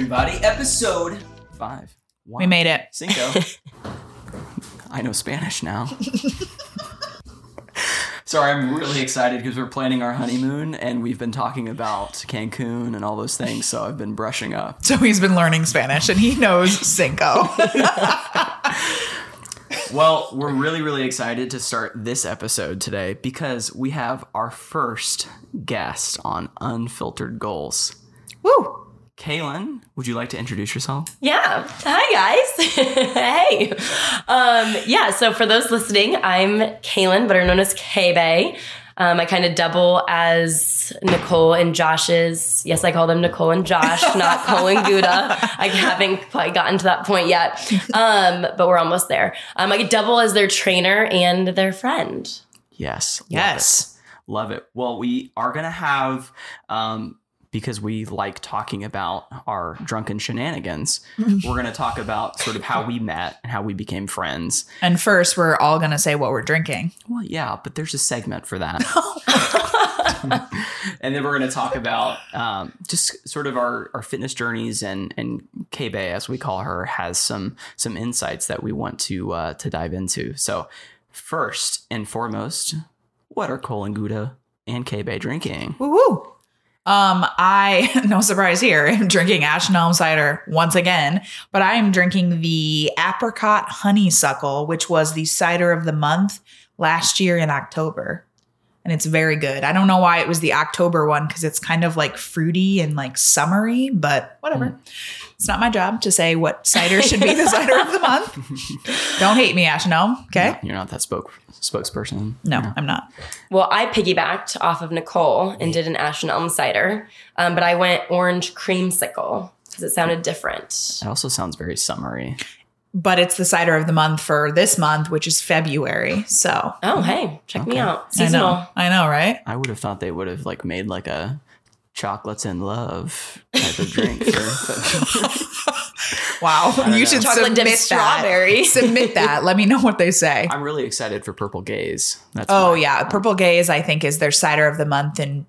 everybody. Episode five. Wow. We made it. Cinco. I know Spanish now. Sorry, I'm really excited because we're planning our honeymoon and we've been talking about Cancun and all those things. So I've been brushing up. So he's been learning Spanish and he knows Cinco. Well, we're really, really excited to start this episode today because we have our first guest on Unfiltered Goals. Woo! Kaelyn, would you like to introduce yourself? Yeah. Hi, guys. hey. Um, yeah, so for those listening, I'm Kaelyn, better known as Kae Bae. Um, I kind of double as Nicole and Josh's. Yes, I call them Nicole and Josh, not Cole and Gouda. I haven't quite gotten to that point yet, um, but we're almost there. Um, I double as their trainer and their friend. Yes. love Yes. it. Love it. Well, we are going to have, um, because we like talking about our drunken shenanigans, we're going to talk about sort of how we met and how we became friends. And first, we're all going to say what we're drinking. Well, yeah, but there's a segment for that. and then we're going to talk about um, just sort of our, our fitness journeys and and Kae Bae, as we call her, has some some insights that we want to uh, to dive into. So first and foremost, what are Cole and Gouda and Kae Bae drinking? Woo woo. Um, I no surprise here. I'm drinking Ash Elm cider once again, but I am drinking the apricot honeysuckle, which was the cider of the month last year in October. And it's very good. I don't know why it was the October one because it's kind of like fruity and like summery, but whatever. It's not my job to say what cider should be the cider of the month. Don't hate me, Ash and Elm. Okay. You're not that spoke spokesperson. No, I'm not. Well, I piggybacked off of Nicole and did an Ash and Elm cider, um, but I went orange creamsicle because it sounded different. It also sounds very summery. But it's the cider of the month for this month, which is February. So Oh, mm-hmm. hey, check me Okay. out. I Seasonal. know. I know, right? I would have thought they would have like made like a chocolates and love type of drink. for- Wow. You know. should Chocolate submit dipped that. strawberry. submit that. Let me know what they say. I'm really excited for Purple Gaze. That's Oh my- yeah, uh, Purple Gaze I think is their cider of the month in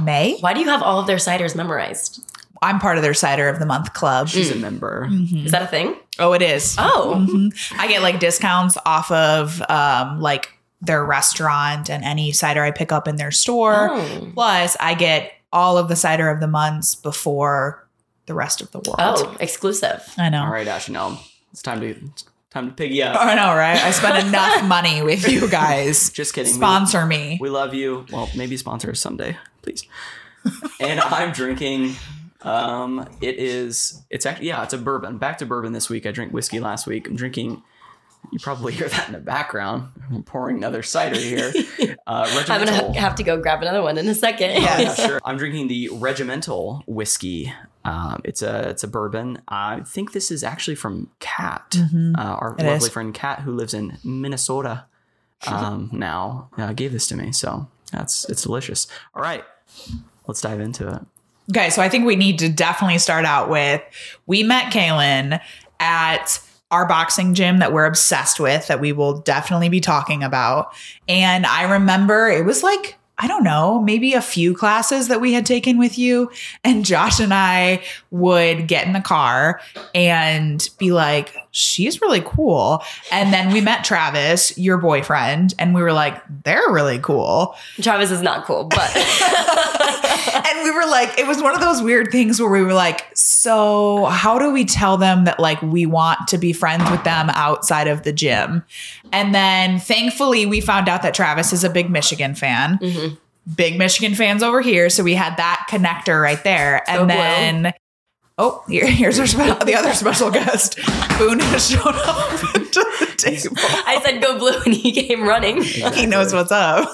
May. Why do you have all of their ciders memorized? I'm part of their cider of the month club. She's a member. Is that a thing? Oh, it is. Oh, Mhm. I get like discounts off of um like their restaurant and any cider I pick up in their store. Oh. Plus, I get all of the cider of the months before the rest of the world. oh, exclusive. I know. All right, Ash Elm. It's time to time to piggy up. I know, right? I spent enough money with you guys. Just kidding. We- Sponsor me. We love you. Well, maybe sponsor us someday, please. and I'm drinking. Um, it is. It's actually yeah. It's a bourbon. Back to bourbon this week. I drank whiskey last week. I'm drinking. You probably hear that in the background. I'm pouring another cider here. Uh, I'm gonna have to go grab another one in a second. Yeah. yeah, sure. I'm drinking the Regimental whiskey. Um, it's a it's a bourbon. I think this is actually from Kat, uh, our It lovely is. friend Kat, who lives in Minnesota um, now. Uh, gave this to me, so that's it's delicious. All right, let's dive into it. Okay, so I think we need to definitely start out with we met Kaelyn at our boxing gym that we're obsessed with that we will definitely be talking about. And I remember it was like, I don't know, maybe a few classes that we had taken with you. And Josh and I would get in the car and be like, she's really cool. And then we met Travis, your boyfriend, and we were like, they're really cool. Travis is not cool, but and we were like, it was one of those weird things where we were like, so how do we tell them that like we want to be friends with them outside of the gym? And then thankfully we found out that Travis is a big Michigan fan. Mm-hmm. Big Michigan fans over here. So we had that connector right there. And oh, Blue. then Oh, here, here's our spe- the other special guest. Boone has shown up to the table. I said go blue and he came running. He knows what's up.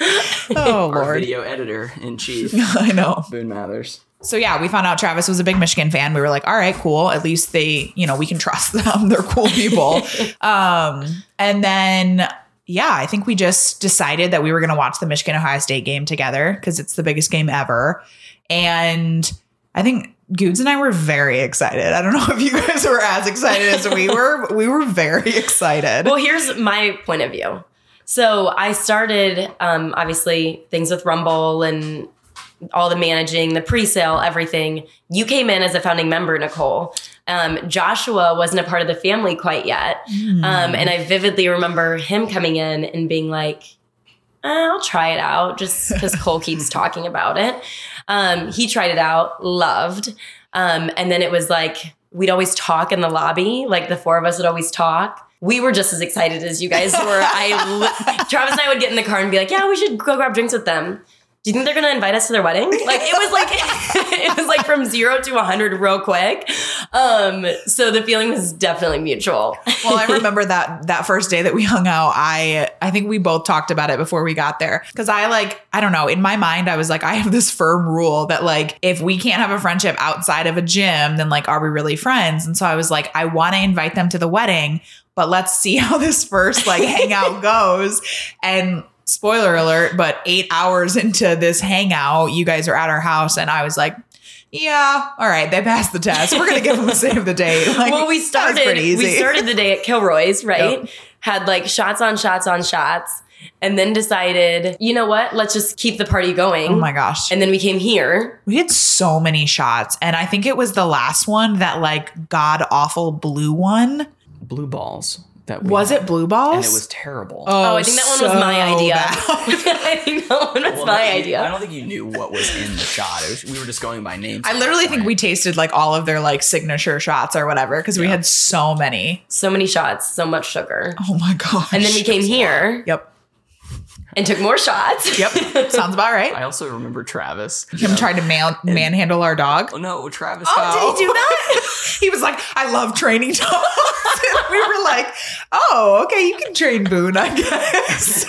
oh Our Lord. video editor in chief, I know. Boone Mathers. So yeah, we found out Travis was a big Michigan fan. We were like, all right, cool. At least they, you know, we can trust them. They're cool people. um, and then yeah, I think we just decided that we were going to watch the Michigan Ohio State game together because it's the biggest game ever. And I think Goods and I were very excited. I don't know if you guys were as excited as we were, but we were very excited. Well, here's my point of view. So I started, um, obviously, things with Rumble and all the managing, the pre-sale, everything. You came in as a founding member, Nicole. Um, Joshua wasn't a part of the family quite yet, um, and I vividly remember him coming in and being like, "Eh, "I'll try it out," just because Cole keeps talking about it. Um, he tried it out, loved, um, and then it was like we'd always talk in the lobby. Like the four of us would always talk. We were just as excited as you guys were. I, Travis and I would get in the car and be like, "Yeah, we should go grab drinks with them." Do you think they're gonna invite us to their wedding? Like it was like it was like from zero to hundred real quick. Um, so the feeling was definitely mutual. well, I remember that that first day that we hung out. I I think we both talked about it before we got there because I like I don't know. In my mind, I was like, I have this firm rule that like if we can't have a friendship outside of a gym, then like are we really friends? And so I was like, I want to invite them to the wedding, but let's see how this first like hangout goes. And spoiler alert, but eight hours into this hangout, you guys are at our house, and I was like. Yeah, all right. They passed the test. We're gonna give them the save the date. Like, well, we started we started the day at Kilroy's, right? Yep. Had like shots on shots on shots, and then decided, you know what? Let's just keep the party going. Oh my gosh. And then we came here. We had so many shots. And I think it was the last one, that like god awful blue one. Blue balls. That we Was had. it blue balls? And it was terrible. Oh, oh, I think that one was my idea. I think that one was Well, my no, you- idea. I don't think you knew what was in the shot. It was, we were just going by names. I literally think we tasted like all of their like signature shots or whatever because we had so many. so many shots, so much sugar. Oh my gosh. And then we came here Yep. And took more shots. Yep. Sounds about right. I also remember Travis. Him trying to man- manhandle our dog. Oh no, Travis. Oh, did he do that? he was like, I love training dogs. and we were like, oh, okay, you can train Boone, I guess.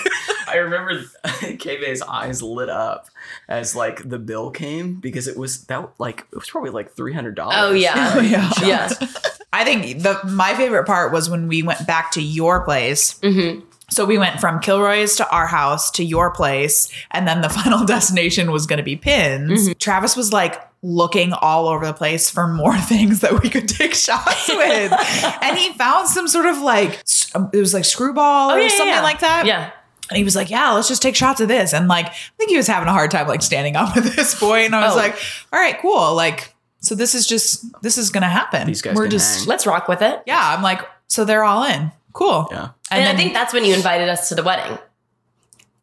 I remember KB's eyes lit up as like the bill came because it was that like it was probably like three hundred dollars. Oh yeah. Oh, yeah. Yeah. I think the my favorite part was when we went back to your place. hmm So we went from Kilroy's to our house to your place, and then the final destination was going to be Pins. Mm-hmm. Travis was like looking all over the place for more things that we could take shots with, and he found some sort of like um, it was like Skrewball oh, or Oh, yeah, yeah, something yeah. like that. Yeah. And he was like, "Yeah, let's just take shots of this." And like, I think he was having a hard time like standing up with this boy, and I was Oh. like, "All right, cool." Like, so this is just this is gonna happen. These guys We're just hang. Let's rock with it. yeah. I'm like, so they're all in. Cool. Yeah. And, then I think that's when you invited us to the wedding,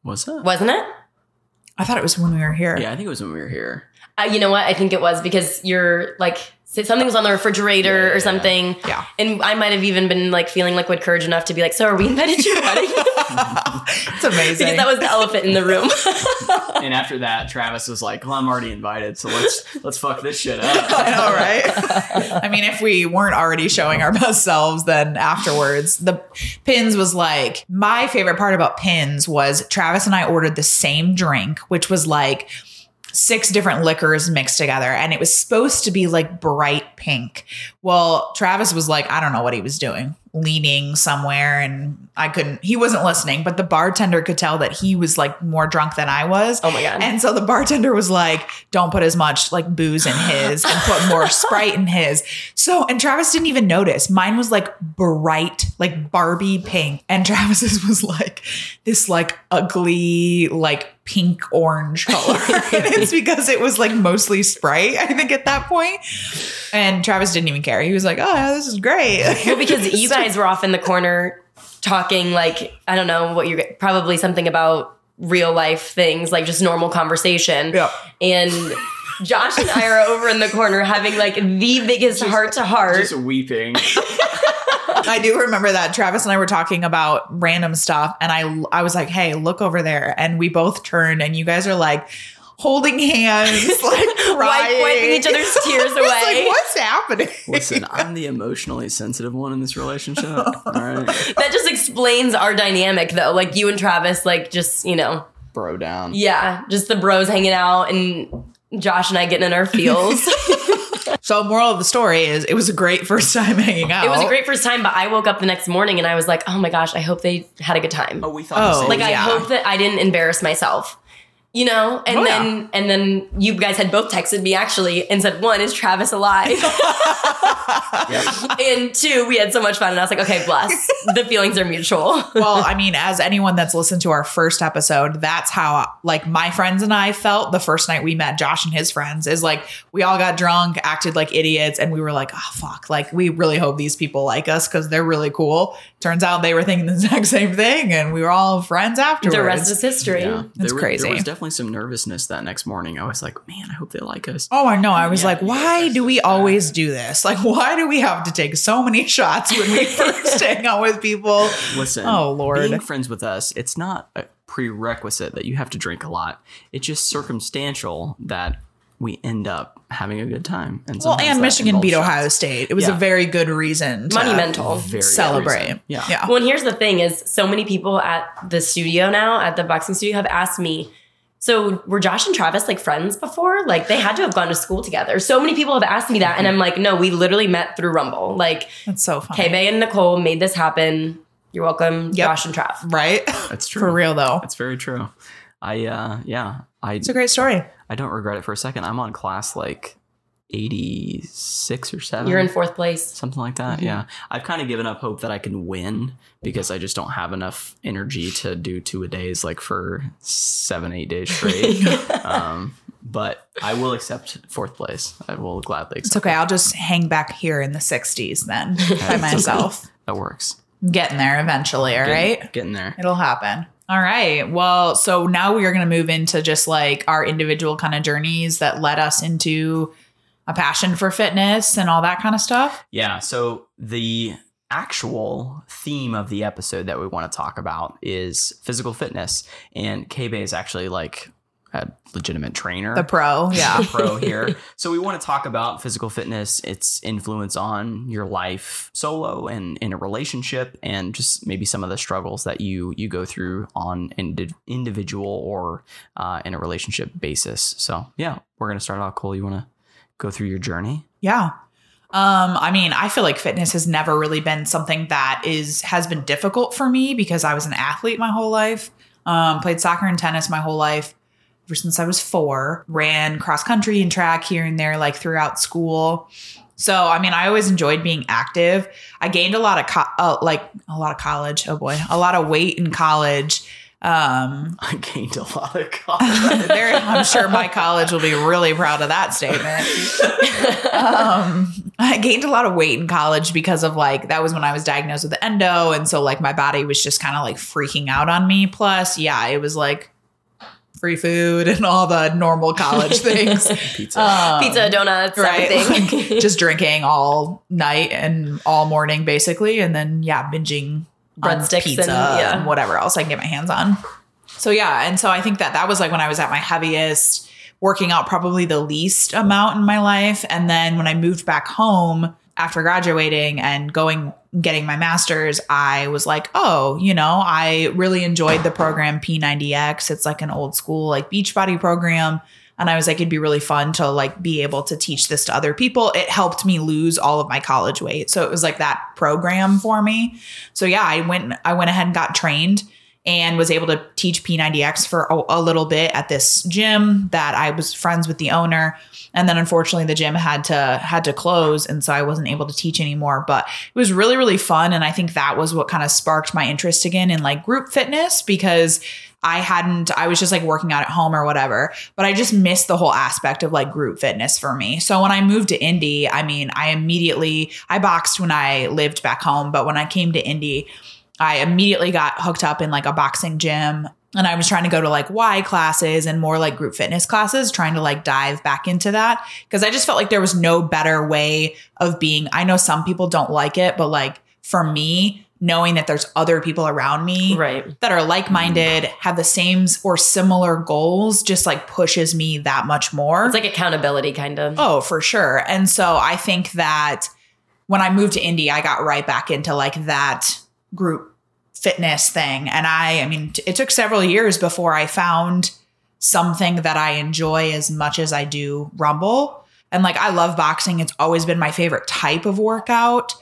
Was that? wasn't it? I thought it was when we were here. Yeah, I think it was when we were here. Uh, you know what? I think it was because you're like say something was on the refrigerator Yeah, yeah, or something. Yeah. And I might have even been like feeling liquid courage enough to be like, "So are we invited to your wedding?" It's amazing. because that was the elephant in the room. And after that, Travis was like, "Well, I'm already invited, so let's let's fuck this shit up." I know, right? I mean, if we weren't already showing our best selves, then afterwards, the pins was like my favorite part about pins was Travis and I ordered the same drink, which was like six different liquors mixed together, and it was supposed to be like bright pink. Well, Travis was like, I don't know what he was doing, leaning somewhere, and I couldn't, he wasn't listening, but the bartender could tell that he was like more drunk than I was. Oh my God. And so the bartender was like, don't put as much like booze in his and put more Sprite in his. So, and Travis didn't even notice. Mine was like bright, like Barbie pink. And Travis's was like this like ugly, like pink orange color. it's because it was like mostly Sprite, I think, at that point. And Travis didn't even care. He was like, oh, this is great. well, because you guys were off in the corner talking like I don't know what you're probably something about real life things, like just normal conversation. Yeah. And Josh and I are over in the corner having like the biggest heart to heart. Just weeping. I do remember that Travis and I were talking about random stuff, and I I was like, "Hey, look over there," and we both turned, and you guys are like holding hands, like crying, Wipe- wiping each other's tears away. Like, what's happening? Listen, I'm the emotionally sensitive one in this relationship. All right, that just explains our dynamic though. Like you and Travis, like just, you know, bro down. yeah, just the bros hanging out and Josh and I getting in our feels. So, moral of the story is, it was a great first time hanging out. it was a great first time, but I woke up the next morning and I was like, oh my gosh, I hope they had a good time. Oh, we thought the Oh, same like thing. I hope that I didn't embarrass myself. You know, and Oh, then yeah. and then you guys had both texted me actually and said, "One is Travis alive?" and two, we had so much fun. And I was like, okay, bless. the feelings are mutual. well, I mean, as anyone that's listened to our first episode, that's how like my friends and I felt the first night we met Josh and his friends is like we all got drunk, acted like idiots, and we were like, oh fuck, like we really hope these people like us because they're really cool. Turns out they were thinking the exact same thing, and we were all friends afterwards. The rest is history. Yeah, It's there, were- crazy. There was definitely some nervousness that next morning. I was like, man, I hope they like us. Oh, I know. I was Yeah, like, why do we just bad. always do this? Like, why do we have to take so many shots when we first hang out with people? Listen, Oh, Lord. being friends with us, it's not a prerequisite that you have to drink a lot. It's just circumstantial that we end up having a good time. And Well, and Michigan involves beat shots. Ohio State. It was a very good reason to Monumental. Very celebrate. reason. Yeah. Yeah. Well, and here's the thing is so many people at the studio now, at the boxing studio, have asked me, so were Josh and Travis like friends before? Like they had to have gone to school together. So many people have asked me that. And I'm like, no, we literally met through Rumble. Like That's so fun. Kae Bae and Nicole made this happen. You're welcome, Yep. Josh and Trav. Right? That's true. For real, though. That's very true. I uh yeah, I It's a great story. I don't regret it for a second. I'm on class like 86 or 7. You're in fourth place. something like that. Mm-hmm. Yeah. I've kind of given up hope that I can win because I just don't have enough energy to do two a days like for 7 8 days straight. um but I will accept fourth place. I will gladly accept. It's accept. okay. I'll just hang back here in the 60s then by okay. myself. That works. I'm Getting there eventually, all Getting- right? Getting there. It'll happen. All right. Well, so now we are going to move into just like our individual kind of journeys that led us into a passion for fitness and all that kind of stuff. Yeah. So the actual theme of the episode that we want to talk about is physical fitness. And Kae Bae is actually like a legitimate trainer. The pro, yeah. pro here. So we want to talk about physical fitness, its influence on your life solo and in a relationship, and just maybe some of the struggles that you you go through on an indi- individual or uh, in a relationship basis. So yeah, we're gonna start out. Cole, you want to go through your journey? Yeah. Um, I mean, I feel like fitness has never really been something that is has been difficult for me because I was an athlete my whole life. Um, played soccer and tennis my whole life ever since I was four. Ran cross country and track here and there, like throughout school. So, I mean, I always enjoyed being active. I gained a lot of co- uh, like a lot of college. Oh boy, a lot of weight in college. Um, I gained a lot of confidence. there, I'm sure my college will be really proud of that statement. um, I gained a lot of weight in college because of like that was when I was diagnosed with endo, and so like my body was just kind of like freaking out on me. Plus, yeah, it was like free food and all the normal college things. Pizza. Um, Pizza, donuts, right? Like, just drinking all night and all morning, basically, and then yeah, binging on Breadsticks pizza and- and, whatever else I can get my hands on. So yeah, and so I think that that was like when I was at my heaviest, working out probably the least amount in my life, and then when I moved back home after graduating and going getting my master's, I was like, oh, you know, I really enjoyed the program P90X. It's like an old school like Beachbody program. And I was like, it'd be really fun to like be able to teach this to other people. It helped me lose all of my college weight. So it was like that program for me. So yeah, I went I went ahead and got trained and was able to teach P90X for a, a little bit at this gym that I was friends with the owner. And then unfortunately the gym had to had to close and so I wasn't able to teach anymore, but it was really really fun and I think that was what kind of sparked my interest again in like group fitness because I hadn't, I was just like working out at home or whatever, but I just missed the whole aspect of like group fitness for me. So when I moved to Indy, I mean, I immediately, I boxed when I lived back home, but when I came to Indy, I immediately got hooked up in like a boxing gym. And I was trying to go to like Y classes and more like group fitness classes, trying to like dive back into that. Cause I just felt like there was no better way of being. I know some people don't like it, but like for me, knowing that there's other people around me right. that are like minded, have the same or similar goals, just like pushes me that much more. It's like accountability, kind of. oh, for sure. And so I think that when I moved to Indy, I got right back into like that group fitness thing. And I, I mean, t- it took several years before I found something that I enjoy as much as I do Rumble. And like, I love boxing. It's always been my favorite type of workout.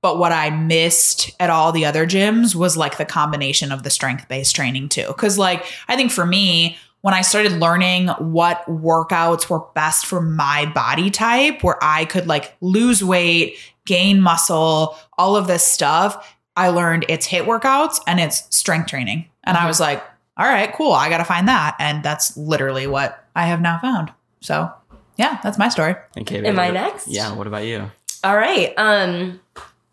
But what I missed at all the other gyms was like the combination of the strength based training too. Cause like, I think for me, when I started learning what workouts were best for my body type, where I could like lose weight, gain muscle, all of this stuff, I learned it's HIIT workouts and it's strength training. And I was like, all right, cool. I got to find that. And that's literally what I have now found. So, yeah, that's my story. Okay, Am I next? Yeah. What about you? All right. Um,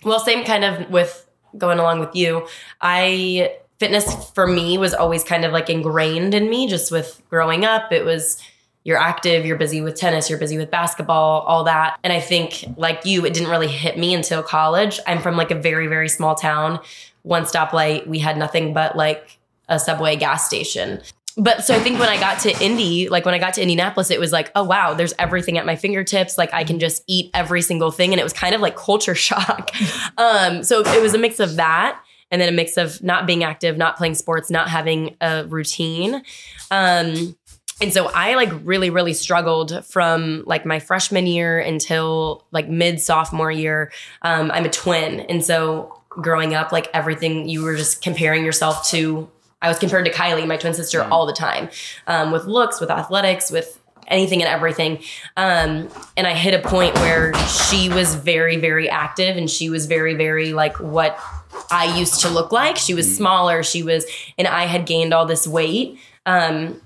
well, same kind of with going along with you. I fitness for me was always kind of like ingrained in me just with growing up. It was you're active, you're busy with tennis, you're busy with basketball, all that. And I think like you, it didn't really hit me until college. I'm from like a very, very small town, one stoplight. We had nothing but like a subway gas station. But so I think when I got to Indy, like when I got to Indianapolis, it was like, oh wow, there's everything at my fingertips. Like I can just eat every single thing. And it was kind of like culture shock. Um, so it was a mix of that and then a mix of not being active, not playing sports, not having a routine. Um, and so I like really, really struggled from like my freshman year until like mid sophomore year. Um, I'm a twin. And so growing up, like everything you were just comparing yourself to, I was compared to Kylie, my twin sister, all the time um, with looks, with athletics, with anything and everything. Um, and I hit a point where she was very, very active and she was very, very like what I used to look like. She was smaller. She was, and I had gained all this weight. Um,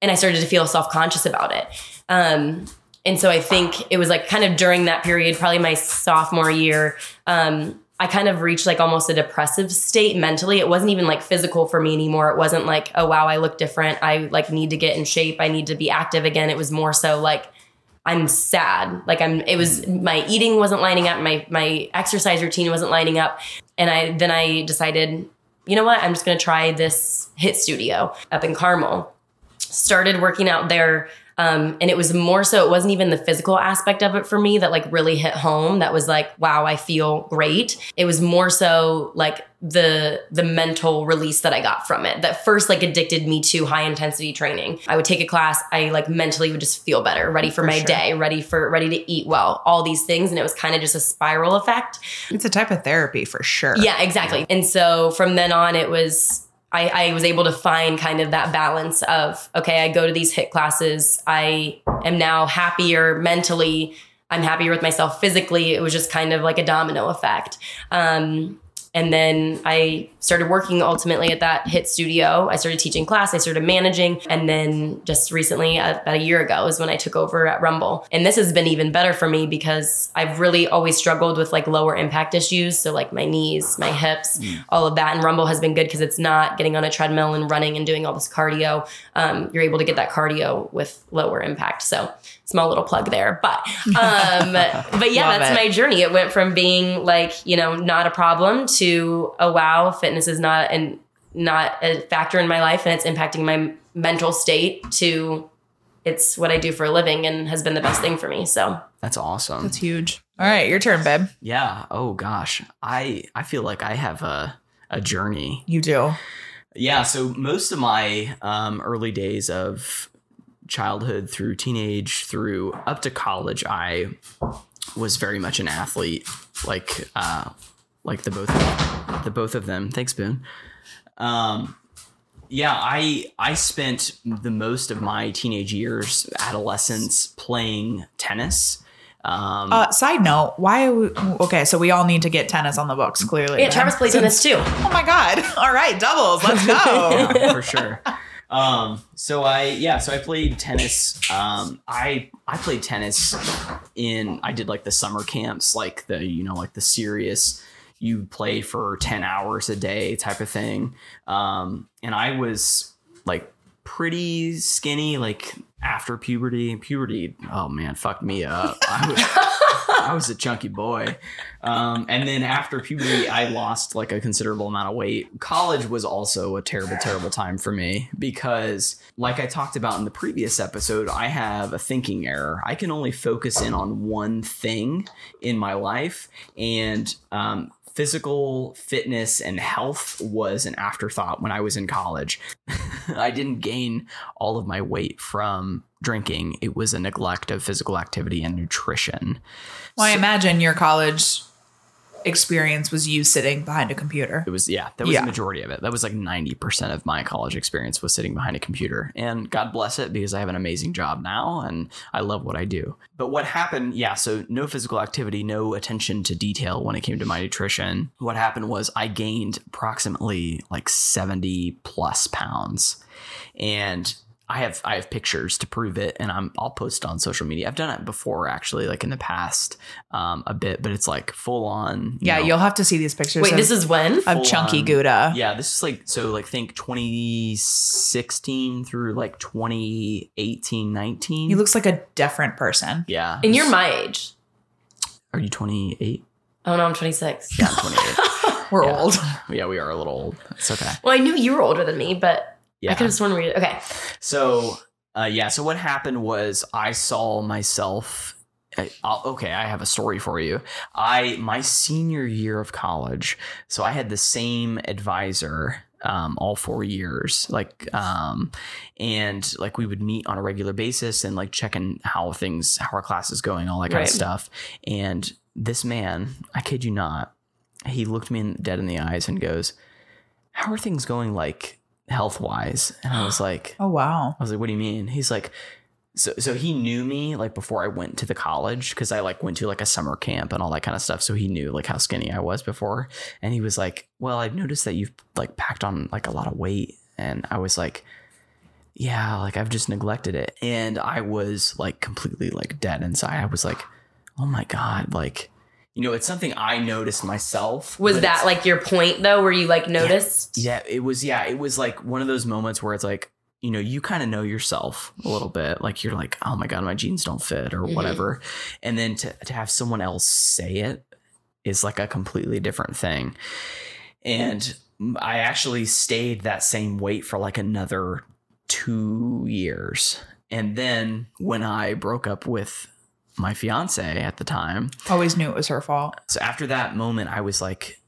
and I started to feel self conscious about it. Um, and so I think it was like kind of during that period, probably my sophomore year, um, I kind of reached like almost a depressive state mentally. It wasn't even like physical for me anymore. It wasn't like, oh wow, I look different. I like need to get in shape. I need to be active again. It was more so like I'm sad. Like I'm it was my eating wasn't lining up, my my exercise routine wasn't lining up. And I then I decided, you know what, I'm just gonna try this HIIT studio up in Carmel started working out there um, and it was more so it wasn't even the physical aspect of it for me that like really hit home that was like wow i feel great it was more so like the the mental release that i got from it that first like addicted me to high intensity training i would take a class i like mentally would just feel better ready for, my sure. day ready for ready to eat well all these things and it was kind of just a spiral effect It's a type of therapy for sure. yeah, exactly. And so from then on, it was I, I was able to find kind of that balance of okay, I go to these HIIT classes. I am now happier mentally. I'm happier with myself physically. It was just kind of like a domino effect. Um, and then I started working ultimately at that HIIT studio. I started teaching class, I started managing. And then just recently, uh, about a year ago, is when I took over at Rumble. And this has been even better for me because I've really always struggled with like lower impact issues. So, like my knees, my hips, all of that. And Rumble has been good because it's not getting on a treadmill and running and doing all this cardio. Um, you're able to get that cardio with lower impact. So, small little plug there. But, um, but yeah, that's it. my journey. It went from being like, you know, not a problem to, oh wow, fitness is not and not a factor in my life and it's impacting my mental state to it's what I do for a living and has been the best thing for me. So That's awesome. That's huge. All right, your turn, babe. yeah. Oh gosh. I I feel like I have a a journey. You do. Yeah. So most of my um, early days of childhood through teenage through up to college, I was very much an athlete. Like uh, like the both the both of them. Thanks, Boone. Um, yeah, I I spent the most of my teenage years, adolescence, playing tennis. Um, Uh, side note, why are we okay? So we all need to get tennis on the books, clearly. yeah, then. Travis plays tennis too. Oh my god! All right, doubles. Let's go. yeah, for sure. Um, so I yeah, so I played tennis. Um, I I played tennis in I did like the summer camps, like the you know like the serious you play for ten hours a day type of thing. Um, and I was like pretty skinny, like after puberty. Puberty, oh man, fucked me up. I was I was a chunky boy. Um, and then after puberty, I lost like a considerable amount of weight. College was also a terrible, terrible time for me because, like I talked about in the previous episode, I have a thinking error. I can only focus in on one thing in my life, and um, physical fitness and health was an afterthought when I was in college. I didn't gain all of my weight from drinking, it was a neglect of physical activity and nutrition. Well, I imagine your college experience was you sitting behind a computer. It was yeah, that was Yeah. the majority of it. That was like ninety percent of my college experience was sitting behind a computer. And God bless it because I have an amazing job now and I love what I do. But what happened, yeah, so no physical activity, no attention to detail when it came to my nutrition. What happened was I gained approximately like seventy plus pounds. And I have I have pictures to prove it, and I'm I'll post on social media. I've done it before, actually, like in the past, um, a bit, but it's like full on. you Yeah, know, you'll have to see these pictures. Wait, of, this is when? of full chunky on- Gouda. Yeah, this is like so like think 2016 through like 2018, 19. He looks like a different person. yeah. And you're my age. Are you 28? Oh no, I'm 26. Yeah, I'm 28. We're Yeah. old. yeah, we are a little old. It's okay. Well, I knew you were older than me, but Yeah. I could have sworn we. Okay. So, uh, yeah. So what happened was I saw myself. I- I'll, okay, I have a story for you. I my senior year of college, so I had the same advisor um, all four years, like, um, and like we would meet on a regular basis and like checking how things, how our class is going, all that kind Right. of stuff. And this man, I kid you not, he looked me in, dead in the eyes and goes, "How are things going, like health wise?" And I was like, Oh wow. I was like, "What do you mean?" He's like, "So, so he knew me like before I went to the college because I like went to like a summer camp and all that kind of stuff. So he knew like how skinny I was before, and he was like, "Well, I've noticed that you've like packed on like a lot of weight," and I was like. Yeah, like I've just neglected it. And I was like completely like dead inside. I was like, oh my God, like, you know, it's something I noticed myself. Was that like your point though, where you like noticed? yeah, it was. Yeah, it was like one of those moments where it's like, you know, you kind of know yourself a little bit. Like you're like, oh my god, my jeans don't fit or Mhm. whatever, and then to to have someone else say it is like a completely different thing. And I actually stayed that same weight for like another two years, and then when I broke up with my fiance at the time, Always knew it was her fault. so after that moment, I was like,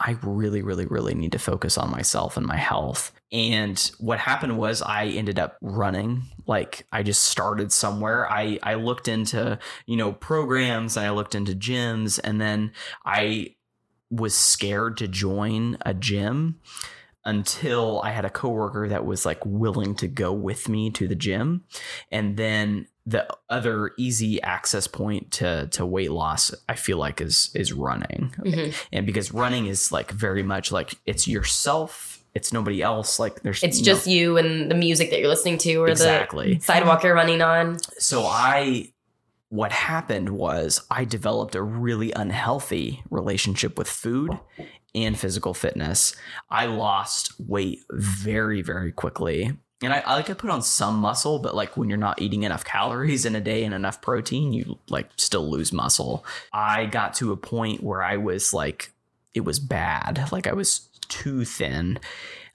I really, really, really need to focus on myself and my health. And what happened was I ended up running. Like I just started somewhere. I I looked into, you know, programs and I looked into gyms and then I was scared to join a gym until I had a coworker that was like willing to go with me to the gym. And then the other easy access point to to weight loss I feel like is is running. Mhm. And because running is like very much like it's yourself, it's nobody else. Like there's It's just you and the music that you're listening to, or Exactly. the sidewalk you're running on. so I what happened was I developed a really unhealthy relationship with food and physical fitness. I lost weight very, very quickly. And I, I like I put on some muscle, but like when you're not eating enough calories in a day and enough protein, you like still lose muscle. I got to a point where I was like, it was bad. Like I was too thin.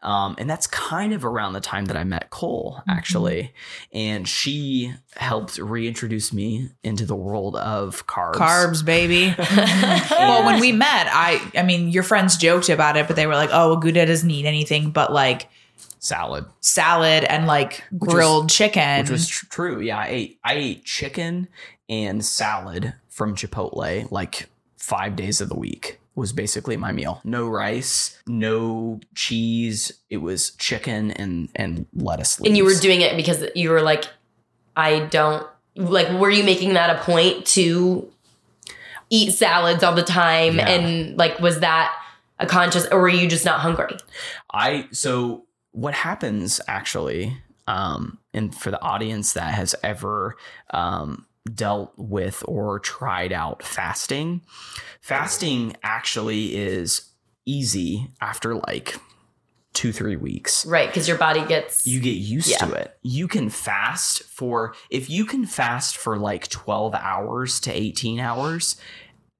Um, and that's kind of around the time that I met Cole, actually. And she helped reintroduce me into the world of carbs. Carbs, baby. well, when we met, I I mean, your friends joked about it, but they were like, "Oh, well, Gouda doesn't eat anything but like salad. salad and like was- grilled chicken." which was tr- true. Yeah, I ate I ate chicken and salad from Chipotle like five days of the week was basically my meal. No rice, no cheese. It was chicken and and lettuce. And you were doing it because you were like, I don't like. Were you making that a point to eat salads all the time? Yeah. And like, was that a conscious, or were you just not hungry? I so what happens actually, um, and for the audience that has ever um, dealt with or tried out fasting, fasting actually is easy after like two three weeks. Right, because your body gets. You get used Yeah. to it. You can fast for if you can fast for like 12 hours to 18 hours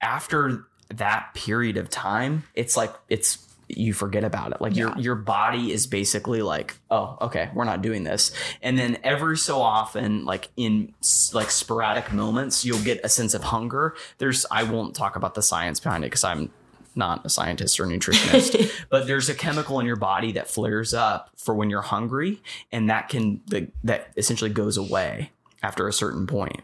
after that period of time, it's like it's you forget about it. Like Yeah. your your body is basically like, "Oh, okay, we're not doing this." And then every so often like in like sporadic moments, you'll get a sense of hunger. There's I won't talk about the science behind it cuz I'm not a scientist or nutritionist but there's a chemical in your body that flares up for when you're hungry and that can the, that essentially goes away after a certain point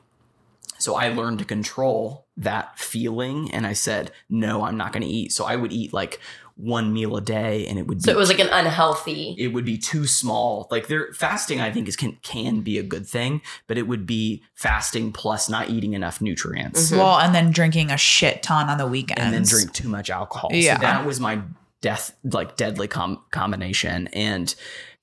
So I learned to control that feeling and I said, no, I'm not going to eat. So I would eat like one meal a day and it would So it was like an unhealthy. it would be too small. Like there fasting I think is can can be a good thing, but it would be fasting plus not eating enough nutrients Mhm. Well, and then drinking a shit ton on the weekends. and then drink too much alcohol. Yeah. So that was my death like deadly com- combination and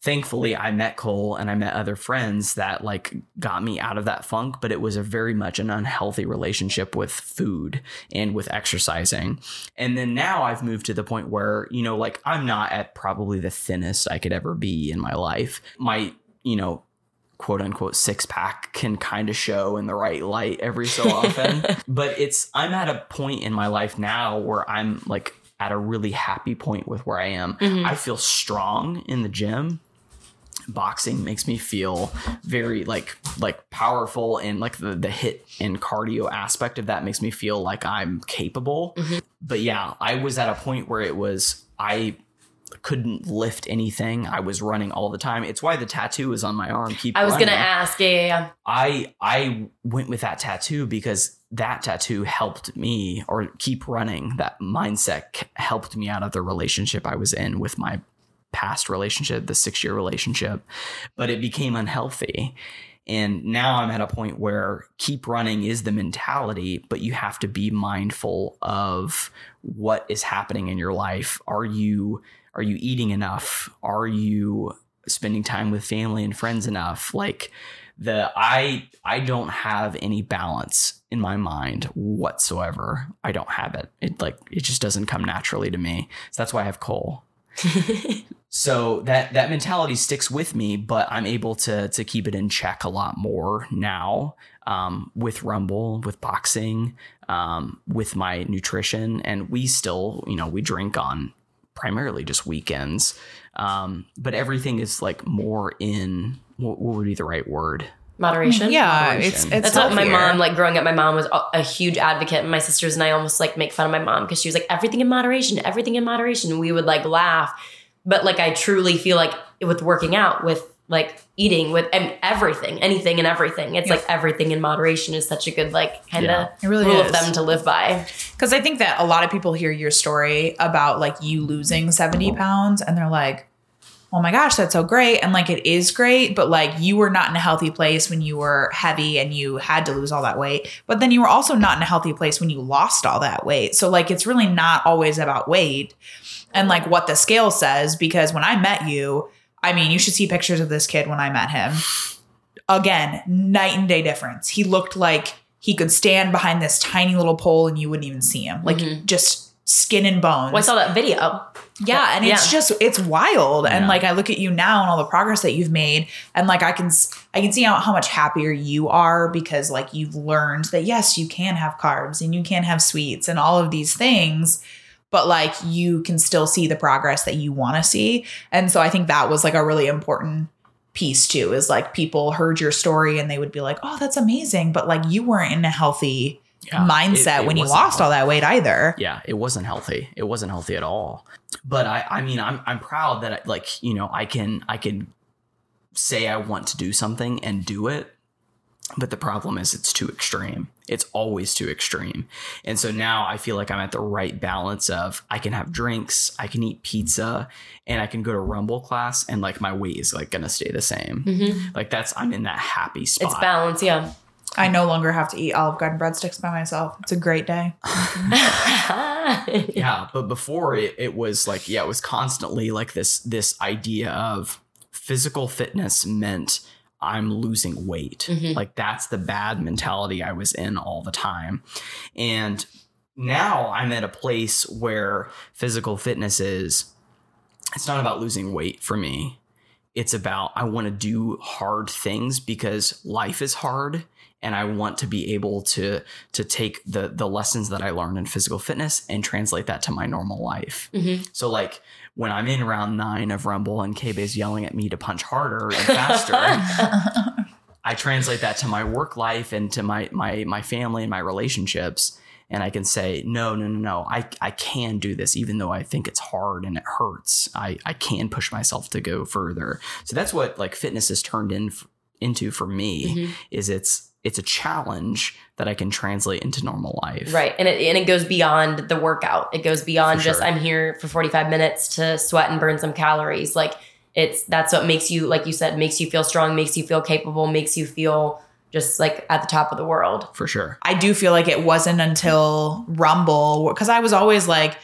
thankfully I met Cole and I met other friends that like got me out of that funk, but it was a very much an unhealthy relationship with food and with exercising. And then now I've moved to the point where, you know, like I'm not at probably the thinnest I could ever be in my life. My, you know, quote unquote six pack can kind of show in the right light every so often. but it's I'm at a point in my life now where I'm like at a really happy point with where I am. Mhm. I feel strong in the gym. Boxing makes me feel very like like powerful and like the the HIIT and cardio aspect of that makes me feel like I'm capable. Mhm. But yeah, I was at a point where it was I couldn't lift anything. I was running all the time. It's why the tattoo is on my arm. Keep I was running. gonna ask, yeah, yeah, yeah. I I went with that tattoo because that tattoo helped me or keep running. That mindset helped me out of the relationship I was in with my past relationship, the 6-year relationship, but it became unhealthy. And now I'm at a point where keep running is the mentality, but you have to be mindful of what is happening in your life. Are you are you eating enough? Are you spending time with family and friends enough? Like the I I don't have any balance in my mind whatsoever. I don't have it. It like it just doesn't come naturally to me. So that's why I have Cole. So that that mentality sticks with me, but I'm able to to keep it in check a lot more now um, with Rumble, with boxing, um, with my nutrition, and we still, you know, we drink on primarily just weekends, um, but everything is like more in what, what would be the right word? Moderation. Yeah, it's Moderation. it's That's what my mom, like growing up, my mom was a, a huge advocate. And my sisters and I almost like make fun of my mom because she was like, everything in moderation, everything in moderation. And we would like laugh. But like, I truly feel like with working out, with like eating, with and everything, anything and everything, it's Yeah. like everything in moderation is such a good, like, kind of Yeah. Really rule is. of them to live by. Because I think that a lot of people hear your story about like you losing 70 mm-hmm. pounds and they're like, oh my gosh, that's so great. And like it is great, but like you were not in a healthy place when you were heavy and you had to lose all that weight. But then you were also not in a healthy place when you lost all that weight. So like it's really not always about weight and like what the scale says. Because when I met you, I mean, you should see pictures of this kid when I met him. Again, night and day difference. He looked like he could stand behind this tiny little pole and you wouldn't even see him. Like Mhm. just skin and bones. Well, I saw that video. yeah, and it's Yeah. just it's wild. And Yeah. like I look at you now and all the progress that you've made, and like I can I can see how, how much happier you are because like you've learned that yes, you can have carbs and you can have sweets and all of these things, but like you can still see the progress that you want to see. And so I think that was like a really important piece too is like people heard your story and they would be like, "Oh, that's amazing," but like you weren't in a healthy Yeah, mindset it- it when you wasn't lost all that weight either. yeah it wasn't healthy. It wasn't healthy at all. But i i mean i'm i'm proud that I, like you know i can i can say i want to do something and do it. But the problem is it's too extreme. It's always too extreme. And so now i feel like i'm at the right balance of i can have drinks i can eat pizza and i can go to rumble class and like my weight is like gonna stay the same. Mhm. like that's i'm in that happy spot. It's balance, yeah. I no longer have to eat Olive Garden breadsticks by myself. It's a great day. yeah but before it, it was like yeah it was constantly like this this idea of physical fitness meant i'm losing weight Mhm. like that's the bad mentality i was in all the time and now i'm at a place where physical fitness is it's not about losing weight for me it's about i want to do hard things because life is hard and i want to be able to to take the the lessons that i learned in physical fitness and translate that to my normal life Mhm. so like when i'm in round nine of rumble and is yelling at me to punch harder and faster I translate that to my work life and to my my my family and my relationships and I can say no no no no I I can do this even though I think it's hard and it hurts I I can push myself to go further so that's what like fitness has turned in into for me Mhm. is it's it's a challenge that I can translate into normal life. Right. And it and it goes beyond the workout. It goes beyond For just. I'm here for 45 minutes to sweat and burn some calories. Like it's that's what makes you like you said makes you feel strong, makes you feel capable, makes you feel just like at the top of the world. For sure. I do feel like it wasn't until Rumble because I was always like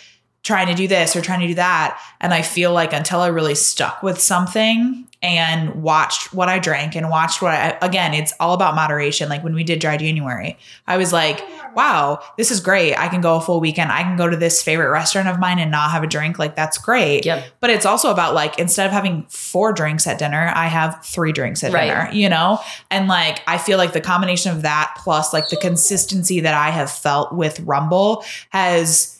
trying to do this or trying to do that. And I feel like until I really stuck with something and watched what I drank and watched what I, again, it's all about moderation. Like when we did dry January, I was like, wow, this is great. I can go a full weekend. I can go to this favorite restaurant of mine and not have a drink. Like that's great. Yep. But it's also about like instead of having four drinks at dinner, I have three drinks at Right. dinner, you know? And like I feel like the combination of that plus like the consistency that I have felt with Rumble has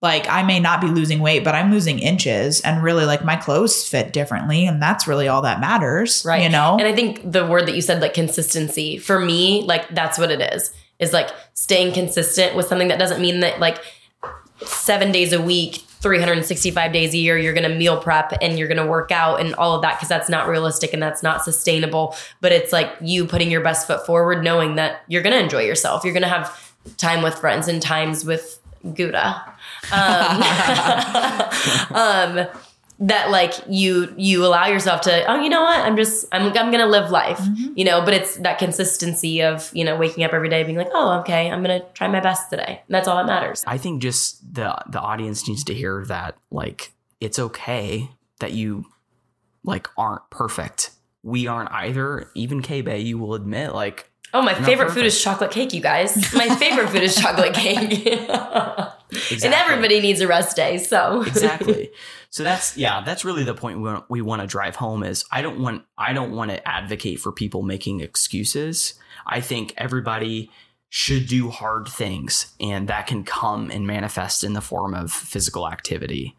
like I may not be losing weight, but I'm losing inches and really like my clothes fit differently. And that's really all that matters. Right. You know? And I think the word that you said, like consistency, for me, like that's what it is. Is like staying consistent with something that doesn't mean that like seven days a week, 365 days a year, you're gonna meal prep and you're gonna work out and all of that, because that's not realistic and that's not sustainable. But it's like you putting your best foot forward, knowing that you're gonna enjoy yourself. You're gonna have time with friends and times with Gouda. Um, um, that like you you allow yourself to oh you know what i'm just i'm, I'm gonna live life you know but it's that consistency of you know waking up every day being like oh okay i'm gonna try my best today and that's all that matters I think just the the audience needs to hear that like it's okay that you like aren't perfect. We aren't either. Even Kae Bae, you will admit, like oh my Not favorite food is chocolate cake you guys my favorite food is chocolate cake exactly. and everybody needs a rest day so exactly. So that's yeah, that's really the point we want, we want to drive home is I don't want I don't want to advocate for people making excuses. I think everybody should do hard things and that can come and manifest in the form of physical activity.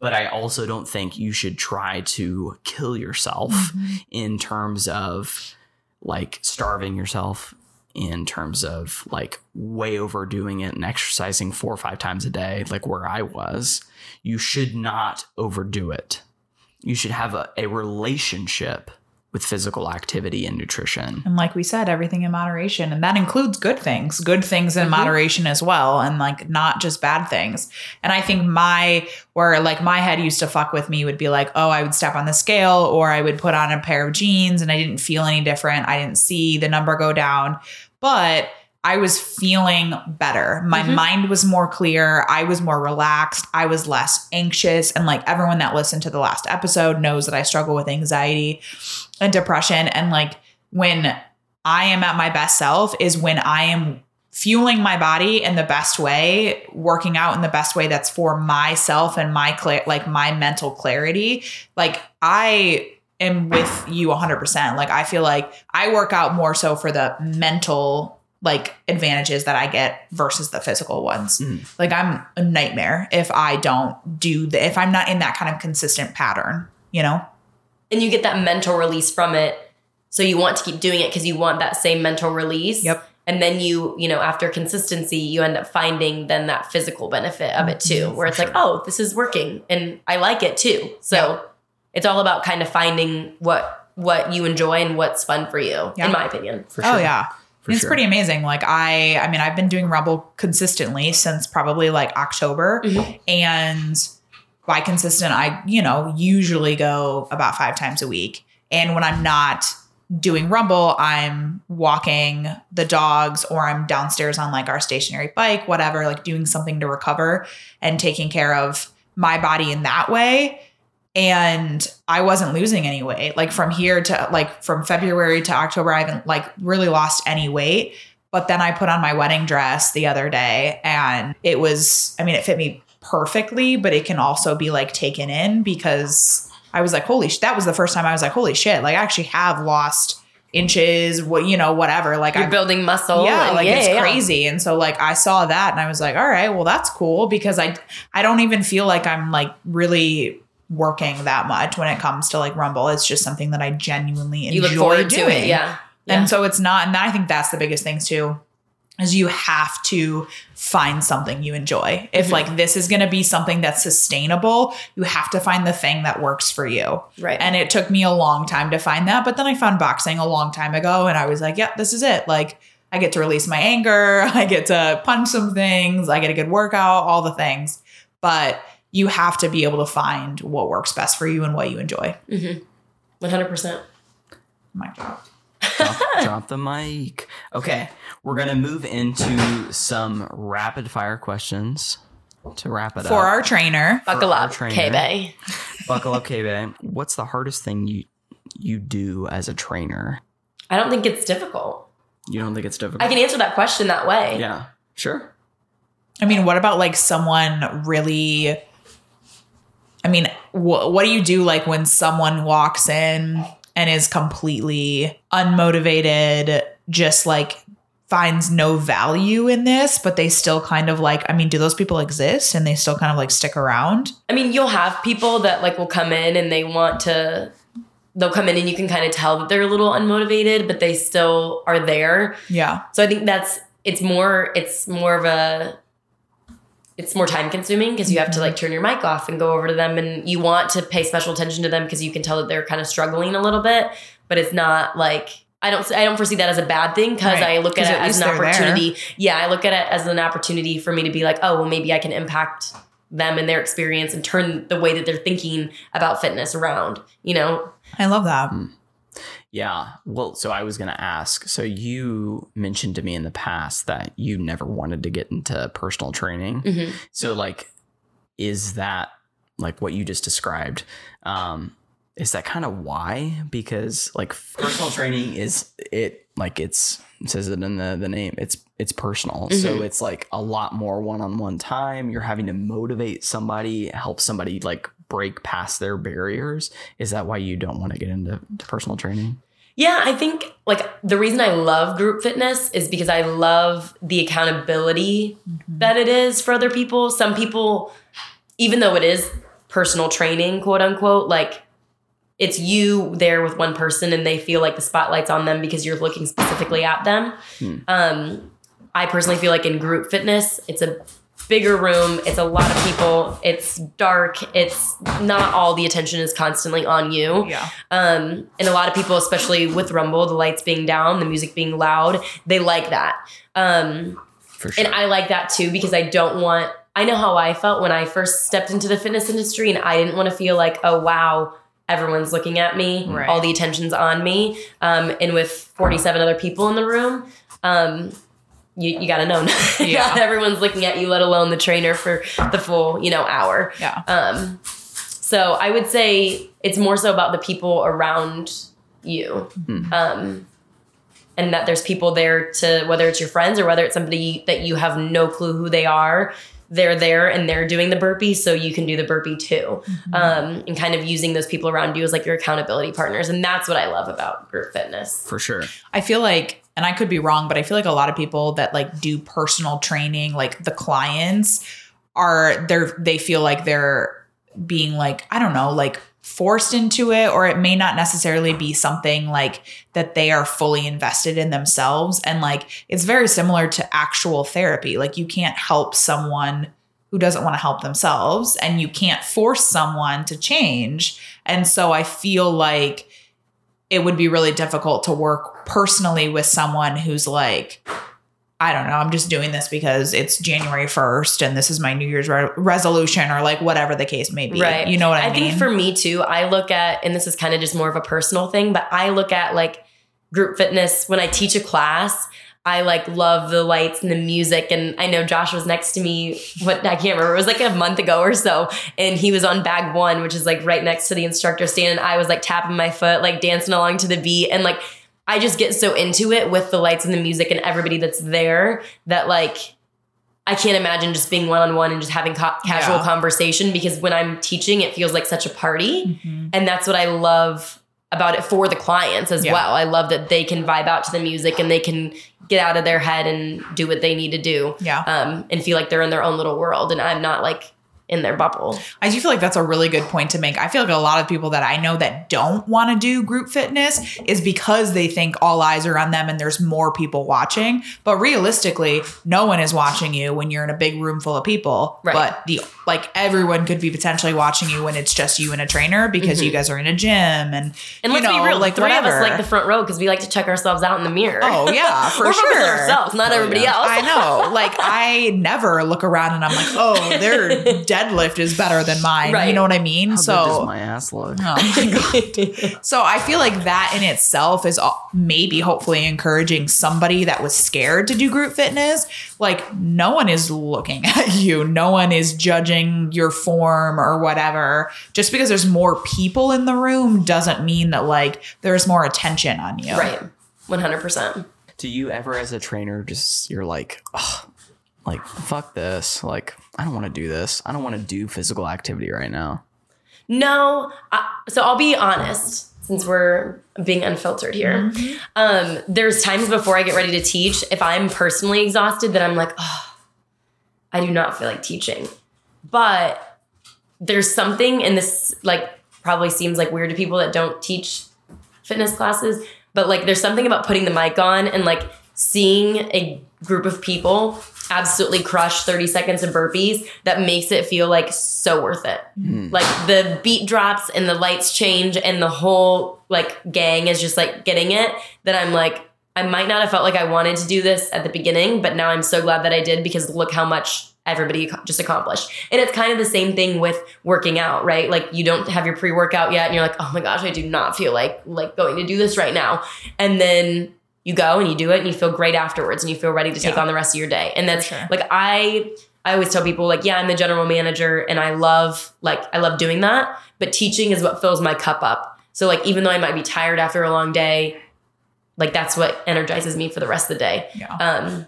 But I also don't think you should try to kill yourself mm-hmm. in terms of like starving yourself in terms of like way overdoing it and exercising four or five times a day, like where I was, you should not overdo it. You should have a, a relationship with physical activity and nutrition. And like we said, everything in moderation. And that includes good things, good things in Mhm. moderation as well. And like not just bad things. And I think my, where like my head used to fuck with me would be like, oh, I would step on the scale or I would put on a pair of jeans and I didn't feel any different. I didn't see the number go down. But I was feeling better. My Mhm. mind was more clear. I was more relaxed. I was less anxious. And like everyone that listened to the last episode knows that I struggle with anxiety and depression. And like when I am at my best self is when I am fueling my body in the best way, working out in the best way that's for myself and my clear like my mental clarity. Like I am with you 100%. Like I feel like I work out more so for the mental like advantages that I get versus the physical ones. Mm. Like I'm a nightmare if I don't do the if I'm not in that kind of consistent pattern, you know? And you get that mental release from it so you want to keep doing it because you want that same mental release Yep. and then you you know after consistency you end up finding then that physical benefit of it too where it's For like oh this is working and i like it too so it's all about kind of finding what what you enjoy and what's fun for you Yeah. in my opinion For Oh yeah. For it's sure. pretty amazing. Like I I mean I've been doing Rumble consistently since probably like October Mhm. and by consistent I, you know, usually go about 5 times a week. And when I'm not doing Rumble, I'm walking the dogs or I'm downstairs on like our stationary bike, whatever, like doing something to recover and taking care of my body in that way and I wasn't losing any weight. Like from here to like from February to October, I haven't like really lost any weight. But then I put on my wedding dress the other day and it was, I mean, it fit me perfectly, but it can also be like taken in because I was like, holy sh that was the first time I was like, holy shit, like I actually have lost inches, what you know, whatever. Like you're I building muscle yeah, like yeah, it's yeah, crazy. And so like I saw that and I was like, all right, well that's cool because I I don't even feel like I'm like really working that much when it comes to like Rumble. It's just something that I genuinely enjoy you look forward doing. to it yeah, yeah. And so it's not, and I think that's the biggest things too. Is you have to find something you enjoy. If like this is going to be something that's sustainable, you have to find the thing that works for you. Right. And it took me a long time to find that, but then I found boxing a long time ago and I was like, yep, this is it. Like I get to release my anger, I get to punch some things, I get a good workout, all the things. But you have to be able to find what works best for you and what you enjoy. 100%. My job. drop, drop the mic. Okay, we're gonna move into some rapid fire questions to wrap it For up. For our trainer, Buckle our up, trainer. Kae Bae. Buckle up, KB. What's the hardest thing you you do as a trainer? I don't think it's difficult. You don't think it's difficult? I can answer that question that way. Yeah, sure. I mean, what about like someone really? I mean, wh- what do you do like when someone walks in and is completely unmotivated, just like finds no value in this, but they still kind of like, I mean, do those people exist and they still kind of like stick around? I mean, you'll have people that like will come in and they want to they'll come in and you can kind of tell that they're a little unmotivated, but they still are there. Yeah. So I think that's it's more it's more of a it's more time consuming because you have to like turn your mic off and go over to them and you want to pay special attention to them because you can tell that they're kind of struggling a little bit, but it's not like I don't I don't foresee that as a bad thing because Right. I look at at it as an they're there. opportunity. Yeah, I look at it as an opportunity for me to be like, oh, well maybe I can impact them and their experience and turn the way that they're thinking about fitness around, you know? I love that. Yeah. Well, so I was going to ask. So you mentioned to me in the past that you never wanted to get into personal training. Mhm. So, like, is that like what you just described? Um, is that kind of why? Because like personal training is it like it's it says it in the the name. It's it's personal, so mm-hmm. it's like a lot more one on one time. You're having to motivate somebody, help somebody like break past their barriers. Is that why you don't want to get into to personal training? Yeah, I think like the reason I love group fitness is because I love the accountability mm-hmm. that it is for other people. Some people, even though it is personal training, quote unquote, like it's you there with one person and they feel like the spotlight's on them because you're looking specifically at them. Um, I personally feel like in group fitness, it's a bigger room, it's a lot of people, it's dark, it's not all the attention is constantly on you. Yeah. Um, and a lot of people, especially with Rumble, the lights being down, the music being loud, they like that. Um, For sure. and I like that too because I don't want, I know how I felt when I first stepped into the fitness industry and I didn't want to feel like, oh, wow, everyone's looking at me, Right. all the attention's on me. Um, and with 47 other people in the room, um, you, you gotta know, Yeah. not everyone's looking at you, let alone the trainer for the full, you know, hour. Yeah. Um, so I would say it's more so about the people around you. Um, and that there's people there to, whether it's your friends or whether it's somebody that you have no clue who they are, they're there and they're doing the burpee, so you can do the burpee too. Um, and kind of using those people around you as like your accountability partners. And that's what I love about group fitness. For sure. I feel like, and I could be wrong, but I feel like a lot of people that like do personal training, like the clients are they're they feel like they're being like, I don't know, like forced into it, or it may not necessarily be something like that they are fully invested in themselves. And like it's very similar to actual therapy. Like you can't help someone who doesn't want to help themselves and you can't force someone to change. And so I feel like it would be really difficult to work personally with someone who's like, I don't know, I'm just doing this because it's January 1st and this is my New Year's re- resolution or like whatever the case may be. Right. You know what I, I mean? I think for me too, I look at, and this is kind of just more of a personal thing, but I look at like group fitness when I teach a class. I like love the lights and the music. And I know Josh was next to me, what I can't remember, it was like a month ago or so. And he was on bag one, which is like right next to the instructor stand. And I was like tapping my foot, like dancing along to the beat. And like, I just get so into it with the lights and the music and everybody that's there that like, I can't imagine just being one on one and just having ca- casual Yeah. conversation because when I'm teaching, it feels like such a party. Mhm. And that's what I love about it for the clients as Yeah. well. I love that they can vibe out to the music and they can get out of their head and do what they need to do Yeah. um, and feel like they're in their own little world. And I'm not like in their bubble. I do feel like that's a really good point to make. I feel like a lot of people that I know that don't want to do group fitness is because they think all eyes are on them and there's more people watching. But realistically, no one is watching you when you're in a big room full of people. Right. But the like everyone could be potentially watching you when it's just you and a trainer because you mm-hmm. guys are in a gym and And you let's know, be real, like three whatever. of us like the front row because we like to check ourselves out in the mirror. Oh yeah, for We're sure. ourselves, not oh, everybody yeah. else. I know. Like I never look around and I'm like, oh, their deadlift is better than mine. You know what I mean? How so good does my ass look? Oh my god. so I feel like that in itself is maybe hopefully encouraging somebody that was scared to do group fitness. Like no one is looking at you. No one is judging your form or whatever. Just because there's more people in the room doesn't mean that like there's more attention on you. right. 100%. Do you ever, as a trainer, just you're like, Ugh, like fuck this. Like I don't want to do this. I don't want to do physical activity right now. No, I, so I'll be honest since we're being unfiltered here. Um, there's times before I get ready to teach, if I'm personally exhausted, that I'm like, oh, I do not feel like teaching. But there's something in this, like, probably seems like weird to people that don't teach fitness classes, but like, there's something about putting the mic on and like seeing a group of people absolutely crush 30 seconds of burpees that makes it feel like so worth it. Hmm. Like the beat drops and the lights change and the whole like gang is just like getting it that I'm like I might not have felt like I wanted to do this at the beginning, but now I'm so glad that I did because look how much everybody just accomplished. And it's kind of the same thing with working out, right? Like you don't have your pre-workout yet and you're like, "Oh my gosh, I do not feel like like going to do this right now." And then you go and you do it and you feel great afterwards and you feel ready to take Yeah. on the rest of your day. And that's sure. like I I always tell people like, yeah, I'm the general manager and I love like I love doing that, but teaching is what fills my cup up. So like even though I might be tired after a long day, like that's what energizes me for the rest of the day. Yeah. Um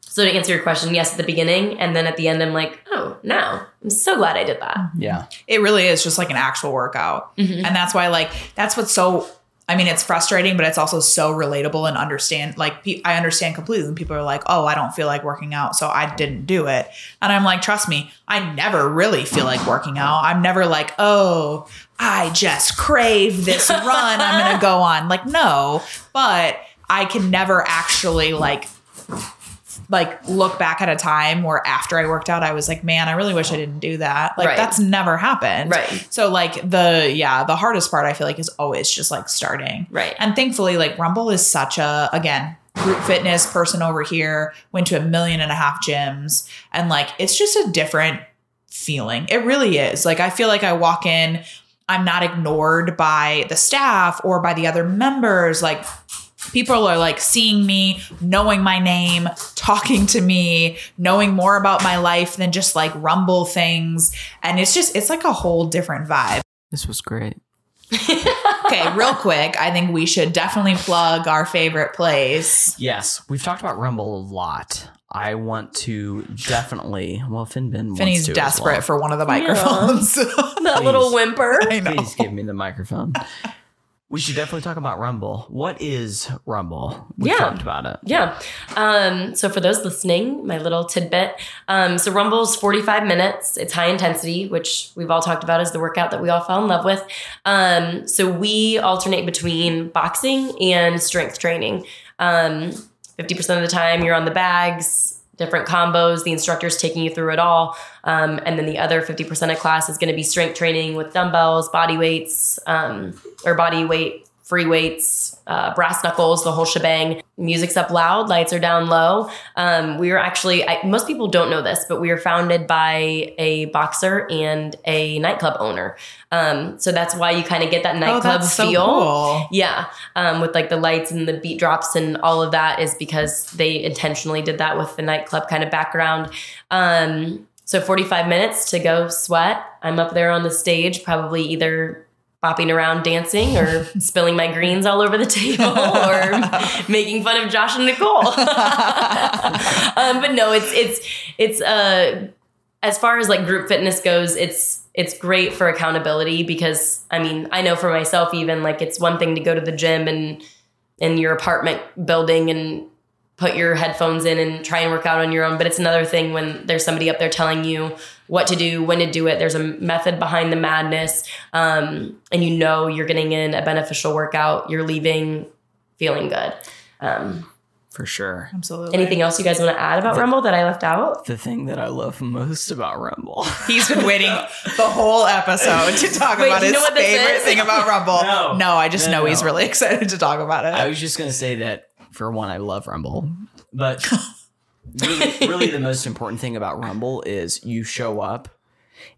so to answer your question, yes, at the beginning, and then at the end, I'm like, oh, now I'm so glad I did that. Yeah. It really is just like an actual workout. Mhm. And that's why, like, that's what's so, I mean, it's frustrating, but it's also so relatable and understand. Like, pe- I understand completely. when people are like, oh, I don't feel like working out, so I didn't do it. And I'm like, trust me, I never really feel like working out. I'm never like, oh, I just crave this run I'm to go on. Like, no, but I can never actually, like, like look back at a time where after I worked out, I was like, man, I really wish I didn't do that. Like Right. that's never happened. Right. So like the yeah, the hardest part I feel like is always just like starting. Right. And thankfully, like Rumble is such a again, group fitness person over here, went to a million and a half gyms, and like it's just a different feeling. It really is. Like I feel like I walk in, I'm not ignored by the staff or by the other members. Like people are like seeing me, knowing my name, talking to me, knowing more about my life than just like rumble things. And it's just, it's like a whole different vibe. This was great. Okay, real quick, I think we should definitely plug our favorite place. Yes, we've talked about Rumble a lot. I want to definitely. Well, Finbin wants Finney's to as desperate well. for one of the microphones. That little whimper. I know. Please give me the microphone. We should definitely talk about Rumble. What is Rumble? We Yeah. talked about it. Yeah. Um, so for those listening, my little tidbit. Um, so Rumble's 45 minutes. It's high intensity, which we've all talked about as the workout that we all fell in love with. Um, so we alternate between boxing and strength training. Um, 50% of the time you're on the bags, different combos. The instructor's taking you through it all. Um, and then the other 50% of class is going to be strength training with dumbbells, body weights, um, or body weight, free weights, uh, brass knuckles, the whole shebang. Music's up loud, lights are down low. Um, we are actually, I, most people don't know this, but we are founded by a boxer and a nightclub owner. Um, so that's why you kind of get that Oh, nightclub so feel. cool. Yeah, um, with like the lights and the beat drops and all of that is because they intentionally did that with the nightclub kind of background. Um, so 45 minutes to go sweat. I'm up there on the stage, probably either bopping around dancing or spilling my greens all over the table or making fun of Josh and Nicole. um, but no, it's it's it's uh as far as like group fitness goes, it's it's great for accountability because I mean, I know for myself even like it's one thing to go to the gym and in your apartment building and put your headphones in and try and work out on your own. But it's another thing when there's somebody up there telling you what to do, when to do it. There's a method behind the madness. Um, and you know you're getting in a beneficial workout. You're leaving feeling good. Um, For sure. Absolutely. anything else you guys want to add about Rumble that I left out? The thing that I love most about Rumble. He's been waiting the whole episode to talk Wait, about his know what favorite thing about Rumble. No. I just No, know he's really excited to talk about it. I was just gonna say that for one, I love Rumble, but really, really, the most important thing about Rumble is you show up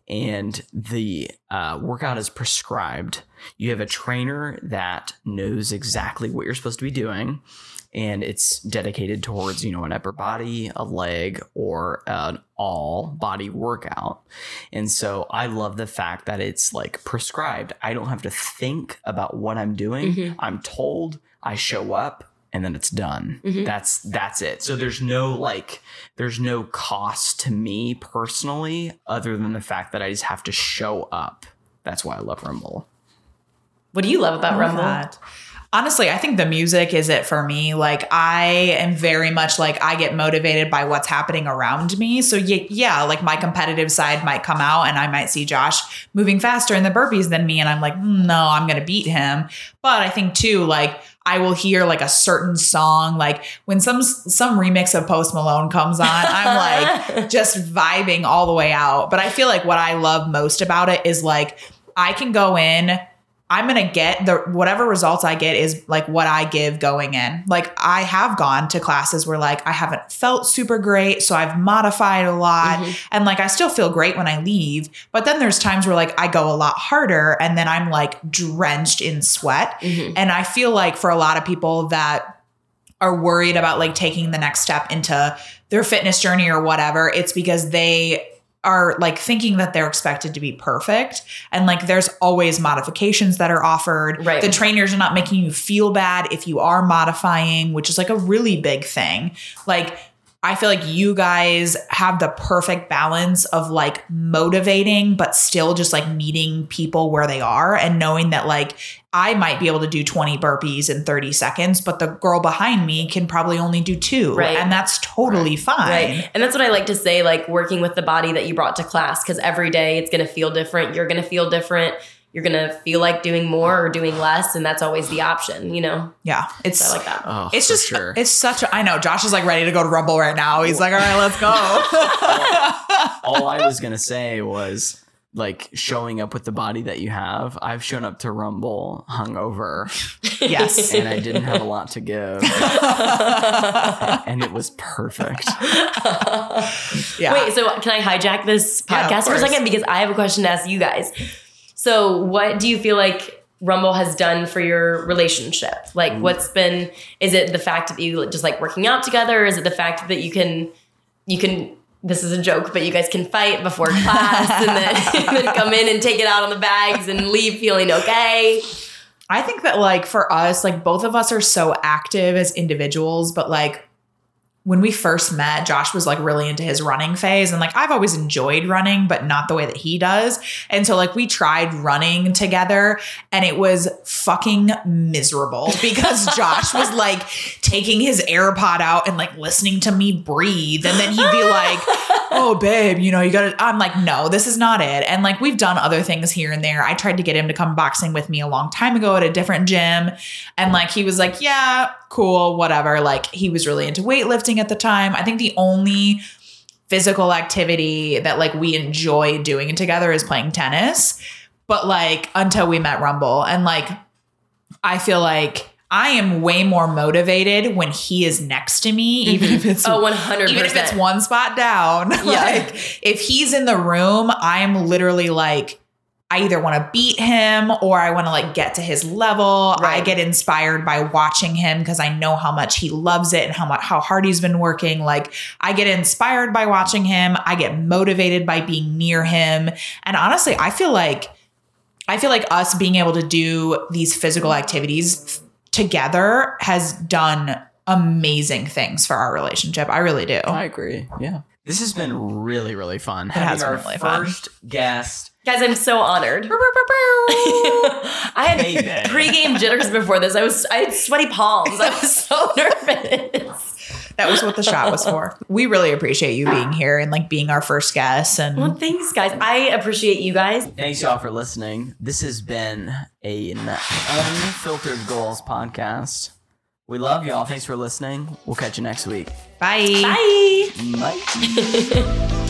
and the uh, workout is prescribed. You have a trainer that knows exactly what you're supposed to be doing, and it's dedicated towards you know an upper body, a leg, or an all body workout. And so I love the fact that it's like prescribed. I don't have to think about what I'm doing. I'm told. I show up and then it's done. That's that's it. So there's no like there's no cost to me personally other than the fact that I just have to show up. That's why I love Rumble. What do you love about Rumble? that. Honestly, I think the music is it for me. Like I am very much like I get motivated by what's happening around me. So yeah, yeah, like my competitive side might come out and I might see Josh moving faster in the burpees than me and I'm like, "Mm, "No, I'm going to beat him." But I think too like I will hear like a certain song like when some some remix of Post Malone comes on, I'm like just vibing all the way out. But I feel like what I love most about it is like I can go in I'm going to get the whatever results I get is like what I give going in. Like I have gone to classes where like I haven't felt super great, so I've modified a lot mm-hmm. and like I still feel great when I leave, but then there's times where like I go a lot harder and then I'm like drenched in sweat. Mm-hmm. And I feel like for a lot of people that are worried about like taking the next step into their fitness journey or whatever, it's because they are like thinking that they're expected to be perfect and like there's always modifications that are offered Right. the trainers are not making you feel bad if you are modifying which is like a really big thing like I feel like you guys have the perfect balance of like motivating, but still just like meeting people where they are and knowing that like I might be able to do 20 burpees in 30 seconds, but the girl behind me can probably only do two. Right. And that's totally fine. Right. And that's what I like to say, like working with the body that you brought to class, because every day it's going to feel different. You're going to feel different. You're going to feel like doing more or doing less. And that's always the option, you know? Yeah. It's So I like that. Oh, it's just sure. it's such a I know Josh is like ready to go to Rumble right now. He's like, all right, let's go. All I was gonna say was like showing up with the body that you have. I've shown up to Rumble hungover, yes. and I didn't have a lot to give, and it was perfect. Yeah. Wait, so can I hijack this Yeah, podcast for a second? Because I have a question to ask you guys. So, what do you feel like Rumble has done for your relationship? Like, Mm. what's been, is it the fact that you just like working out together? Is it the fact that you can, you can, this is a joke, but you guys can fight before class and then, and then come in and take it out on the bags and leave feeling okay? I think that like for us, like both of us are so active as individuals, but like when we first met, Josh was like really into his running phase. And like I've always enjoyed running, but not the way that he does. And so like we tried running together and it was fucking miserable because Josh was like taking his AirPod out and like listening to me breathe. And then he'd be like, oh babe you know you gotta i'm like no this is not it and like we've done other things here and there i tried to get him to come boxing with me a long time ago at a different gym and like he was like yeah cool whatever. Like he was really into weightlifting at the time. I think the only physical activity that like we enjoy doing together is playing tennis. But like until we met rumble. And like i feel like I am way more motivated when he is next to me, even if it's Oh, 100%. even if it's one spot down. like if he's in the room, I'm literally like I either want to beat him or I want to like get to his level. I get inspired by watching him because I know how much he loves it and how much how hard he's been working. Like I get inspired by watching him. I get motivated by being near him. And honestly, I feel like I feel like us being able to do these physical activities together has done amazing things for our relationship. I really do. I agree. Yeah. This has been really, really fun. has Having been our really fun. first guest. Guys, I'm so honored. I had Hey, babe. pre-game jitters before this. I was I had sweaty palms. I was so nervous. That was what the shot was for. We really appreciate you being here and like being our first guest. And Well, thanks, guys. I appreciate you guys. Thanks y'all for listening. This has been an unfiltered goals podcast. We love y'all. Thanks for listening. We'll catch you next week. bye. Bye. Bye.